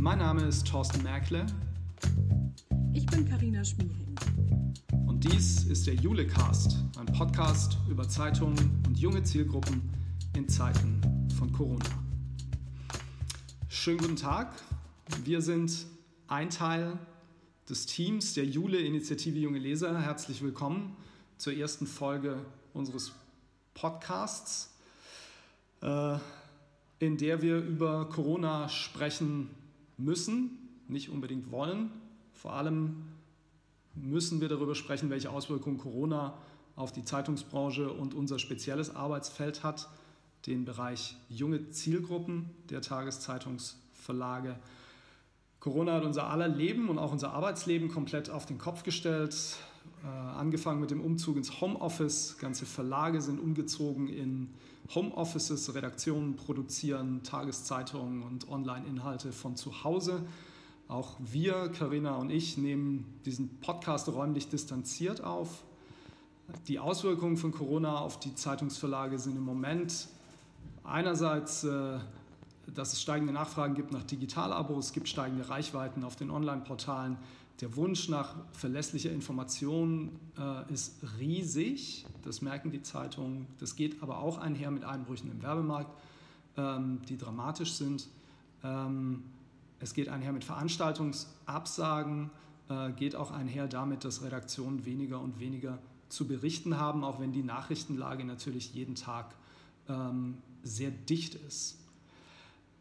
Mein Name ist Thorsten Merkle. Ich bin Karina Schmiehing. Und dies ist der Julecast, ein Podcast über Zeitungen und junge Zielgruppen in Zeiten von Corona. Schönen guten Tag. Wir sind ein Teil des Teams der Jule-Initiative Junge Leser. Herzlich willkommen zur ersten Folge unseres Podcasts, äh, in der wir über Corona sprechen müssen, nicht unbedingt wollen. Vor allem müssen wir darüber sprechen, welche Auswirkungen Corona auf die Zeitungsbranche und unser spezielles Arbeitsfeld hat, den Bereich junge Zielgruppen der Tageszeitungsverlage. Corona hat unser aller Leben und auch unser Arbeitsleben komplett auf den Kopf gestellt. Äh, angefangen mit dem Umzug ins Homeoffice. Ganze Verlage sind umgezogen in Homeoffices. Redaktionen produzieren Tageszeitungen und Online-Inhalte von zu Hause. Auch wir, Karina und ich, nehmen diesen Podcast räumlich distanziert auf. Die Auswirkungen von Corona auf die Zeitungsverlage sind im Moment einerseits äh, dass es steigende Nachfragen gibt nach Digitalabos, es gibt steigende Reichweiten auf den Online-Portalen. Der Wunsch nach verlässlicher Information äh, ist riesig, das merken die Zeitungen. Das geht aber auch einher mit Einbrüchen im Werbemarkt, ähm, die dramatisch sind. Ähm, es geht einher mit Veranstaltungsabsagen, äh, geht auch einher damit, dass Redaktionen weniger und weniger zu berichten haben, auch wenn die Nachrichtenlage natürlich jeden Tag ähm, sehr dicht ist.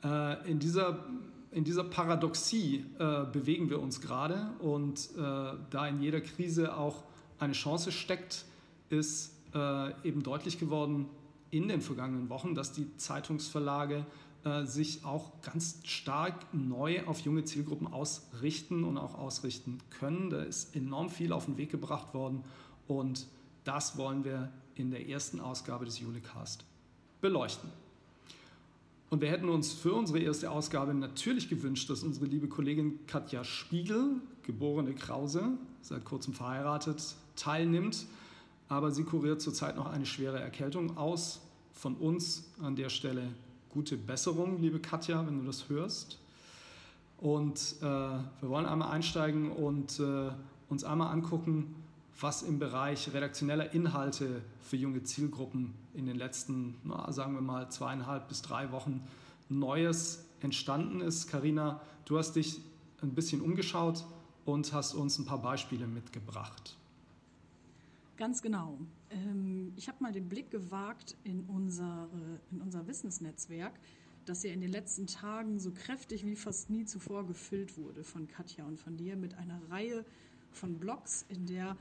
Äh, in, dieser, in dieser Paradoxie äh, bewegen wir uns gerade und äh, da in jeder Krise auch eine Chance steckt, ist äh, eben deutlich geworden in den vergangenen Wochen, dass die Zeitungsverlage äh, sich auch ganz stark neu auf junge Zielgruppen ausrichten und auch ausrichten können. Da ist enorm viel auf den Weg gebracht worden und das wollen wir in der ersten Ausgabe des Julecast beleuchten. Und wir hätten uns für unsere erste Ausgabe natürlich gewünscht, dass unsere liebe Kollegin Katja Spiegel, geborene Krause, seit kurzem verheiratet, teilnimmt. Aber sie kuriert zurzeit noch eine schwere Erkältung aus. Von uns an der Stelle gute Besserung, liebe Katja, wenn du das hörst. Und äh, wir wollen einmal einsteigen und äh, uns einmal angucken, was im Bereich redaktioneller Inhalte für junge Zielgruppen in den letzten, na, sagen wir mal, zweieinhalb bis drei Wochen Neues entstanden ist. Karina, du hast dich ein bisschen umgeschaut und hast uns ein paar Beispiele mitgebracht. Ganz genau. Ähm, ich habe mal den Blick gewagt in unser, in unser Wissensnetzwerk, das ja in den letzten Tagen so kräftig wie fast nie zuvor gefüllt wurde von Katja und von dir mit einer Reihe von Blogs, in der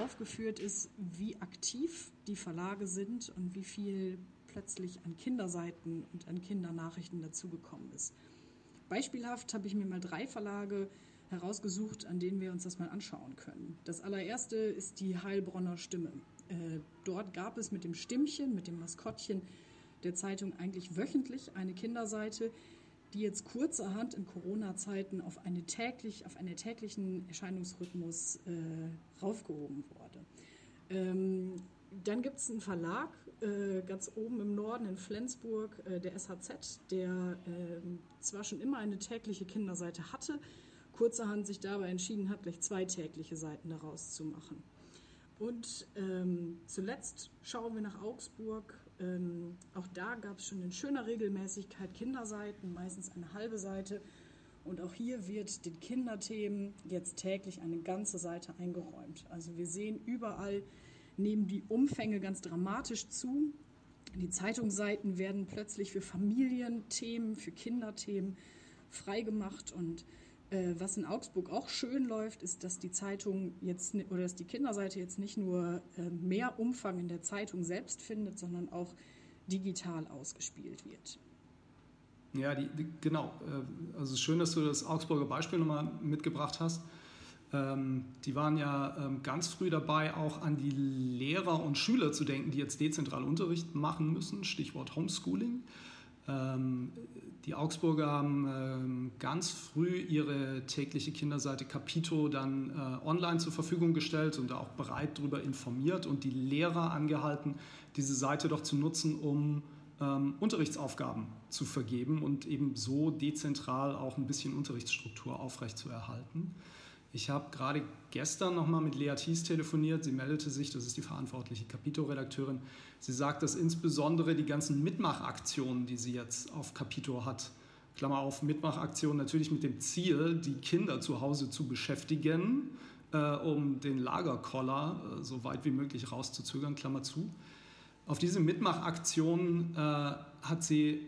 aufgeführt ist, wie aktiv die Verlage sind und wie viel plötzlich an Kinderseiten und an Kindernachrichten dazugekommen ist. Beispielhaft habe ich mir mal drei Verlage herausgesucht, an denen wir uns das mal anschauen können. Das allererste ist die Heilbronner Stimme. Äh, dort gab es mit dem Stimmchen, mit dem Maskottchen der Zeitung eigentlich wöchentlich eine Kinderseite, die jetzt kurzerhand in Corona-Zeiten auf, eine täglich, auf einen täglichen Erscheinungsrhythmus äh, raufgehoben wurde. Ähm, dann gibt es einen Verlag äh, ganz oben im Norden in Flensburg, äh, der SHZ, der äh, zwar schon immer eine tägliche Kinderseite hatte, kurzerhand sich dabei entschieden hat, gleich zwei tägliche Seiten daraus zu machen. Und ähm, zuletzt schauen wir nach Augsburg. Ähm, auch da gab es schon in schöner Regelmäßigkeit Kinderseiten, meistens eine halbe Seite. Und auch hier wird den Kinderthemen jetzt täglich eine ganze Seite eingeräumt. Also wir sehen überall, nehmen die Umfänge ganz dramatisch zu. Die Zeitungsseiten werden plötzlich für Familienthemen, für Kinderthemen freigemacht und was in Augsburg auch schön läuft, ist, dass die Zeitung jetzt oder dass die Kinderseite jetzt nicht nur äh, mehr Umfang in der Zeitung selbst findet, sondern auch digital ausgespielt wird. Ja, die, die, genau. Äh, also schön, dass du das Augsburger Beispiel nochmal mitgebracht hast. Ähm, die waren ja ähm, ganz früh dabei, auch an die Lehrer und Schüler zu denken, die jetzt dezentral Unterricht machen müssen, Stichwort Homeschooling. Ähm, die Augsburger haben ähm, ganz früh ihre tägliche Kinderseite Capito dann äh, online zur Verfügung gestellt und auch bereit darüber informiert und die Lehrer angehalten, diese Seite doch zu nutzen, um ähm, Unterrichtsaufgaben zu vergeben und eben so dezentral auch ein bisschen Unterrichtsstruktur aufrechtzuerhalten. Ich habe gerade gestern nochmal mit Lea Thies telefoniert. Sie meldete sich, das ist die verantwortliche Capito-Redakteurin. Sie sagt, dass insbesondere die ganzen Mitmachaktionen, die sie jetzt auf Capito hat, Klammer auf, Mitmachaktionen natürlich mit dem Ziel, die Kinder zu Hause zu beschäftigen, äh, um den Lagerkoller äh, so weit wie möglich rauszuzögern, Klammer zu. Auf diese Mitmachaktionen äh, hat sie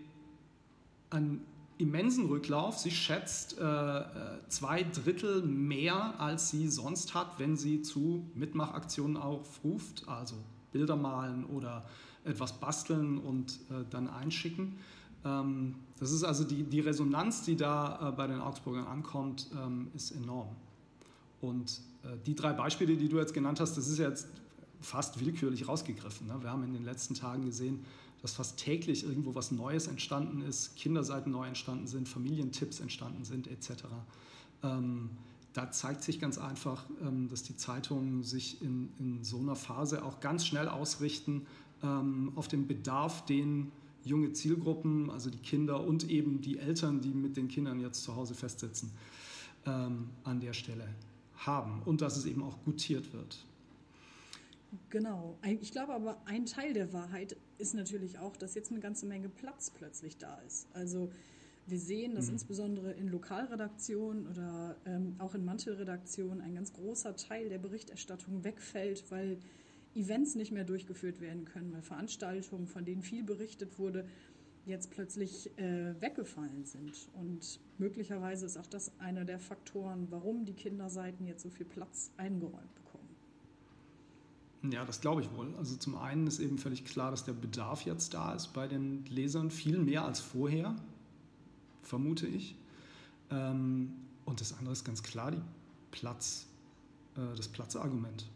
einen immensen Rücklauf. Sie schätzt äh, äh, zwei Drittel mehr, als sie sonst hat, wenn sie zu Mitmachaktionen aufruft, also Bilder malen oder etwas basteln und äh, dann einschicken. Ähm, das ist also die, die Resonanz, die da äh, bei den Augsburgern ankommt, ähm, ist enorm. Und äh, die drei Beispiele, die du jetzt genannt hast, das ist jetzt fast willkürlich rausgegriffen. Ne? Wir haben in den letzten Tagen gesehen, dass fast täglich irgendwo was Neues entstanden ist, Kinderseiten neu entstanden sind, Familientipps entstanden sind etc. Ähm, da zeigt sich ganz einfach, ähm, dass die Zeitungen sich in, in, so einer Phase auch ganz schnell ausrichten ähm, auf den Bedarf, den junge Zielgruppen, also die Kinder und eben die Eltern, die mit den Kindern jetzt zu Hause festsitzen, ähm, an der Stelle haben und dass es eben auch gutiert wird. Genau. Ich glaube aber, ein Teil der Wahrheit ist natürlich auch, dass jetzt eine ganze Menge Platz plötzlich da ist. Also wir sehen, dass mhm. insbesondere in Lokalredaktionen oder ähm, auch in Mantelredaktionen ein ganz großer Teil der Berichterstattung wegfällt, weil Events nicht mehr durchgeführt werden können, weil Veranstaltungen, von denen viel berichtet wurde, jetzt plötzlich äh, weggefallen sind. Und möglicherweise ist auch das einer der Faktoren, warum die Kinderseiten jetzt so viel Platz eingeräumt. Ja, das glaube ich wohl. Also zum einen ist eben völlig klar, dass der Bedarf jetzt da ist bei den Lesern, viel mehr als vorher, vermute ich. Ähm, und das andere ist ganz klar die Platz, äh, das Platzargument.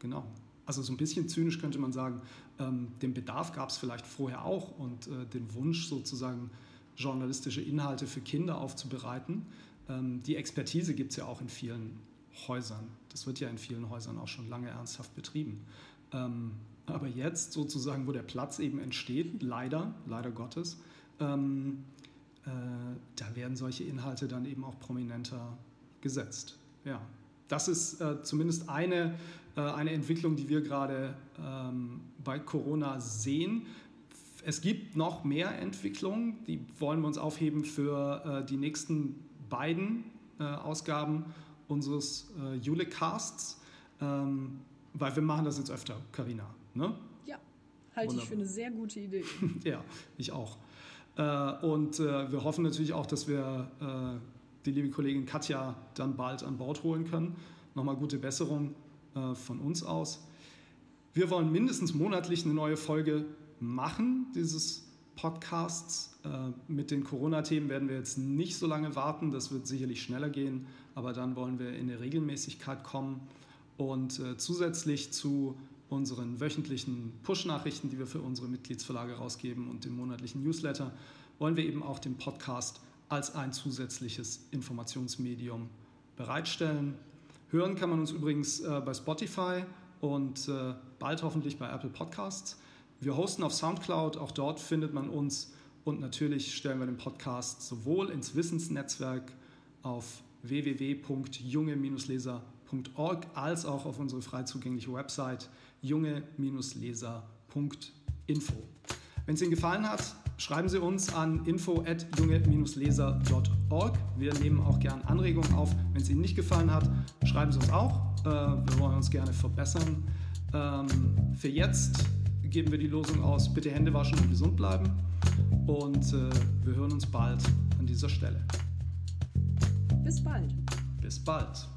Genau. Also so ein bisschen zynisch könnte man sagen, ähm, den Bedarf gab es vielleicht vorher auch und äh, den Wunsch sozusagen journalistische Inhalte für Kinder aufzubereiten. Ähm, die Expertise gibt es ja auch in vielen Häusern. Das wird ja in vielen Häusern auch schon lange ernsthaft betrieben. Ähm, aber jetzt sozusagen, wo der Platz eben entsteht, leider, leider Gottes, ähm, äh, da werden solche Inhalte dann eben auch prominenter gesetzt. Ja, das ist äh, zumindest eine, äh, eine Entwicklung, die wir gerade ähm, bei Corona sehen. Es gibt noch mehr Entwicklungen, die wollen wir uns aufheben für äh, die nächsten beiden äh, Ausgaben unseres äh, Jule-Casts, ähm, weil wir machen das jetzt öfter, Karina. Ne? Ja, halte ich für eine sehr gute Idee. ja, ich auch. Äh, und äh, wir hoffen natürlich auch, dass wir äh, die liebe Kollegin Katja dann bald an Bord holen können. Nochmal gute Besserung äh, von uns aus. Wir wollen mindestens monatlich eine neue Folge machen, dieses Podcasts. Äh, mit den Corona-Themen werden wir jetzt nicht so lange warten, das wird sicherlich schneller gehen, aber dann wollen wir in eine Regelmäßigkeit kommen und äh, zusätzlich zu unseren wöchentlichen Push-Nachrichten, die wir für unsere Mitgliedsverlage rausgeben und dem monatlichen Newsletter, wollen wir eben auch den Podcast als ein zusätzliches Informationsmedium bereitstellen. Hören kann man uns übrigens äh, bei Spotify und bald hoffentlich bei Apple Podcasts. Wir hosten auf SoundCloud, auch dort findet man uns und natürlich stellen wir den Podcast sowohl ins Wissensnetzwerk auf www.junge-leser.org als auch auf unsere frei zugängliche Website junge-leser.info. Wenn es Ihnen gefallen hat, schreiben Sie uns an info@junge-leser.org. Wir nehmen auch gerne Anregungen auf. Wenn es Ihnen nicht gefallen hat, schreiben Sie uns auch. Äh, wir wollen uns gerne verbessern. Ähm, für jetzt geben wir die Losung aus, bitte Hände waschen und gesund bleiben. Und äh, wir hören uns bald an dieser Stelle. Bis bald. Bis bald.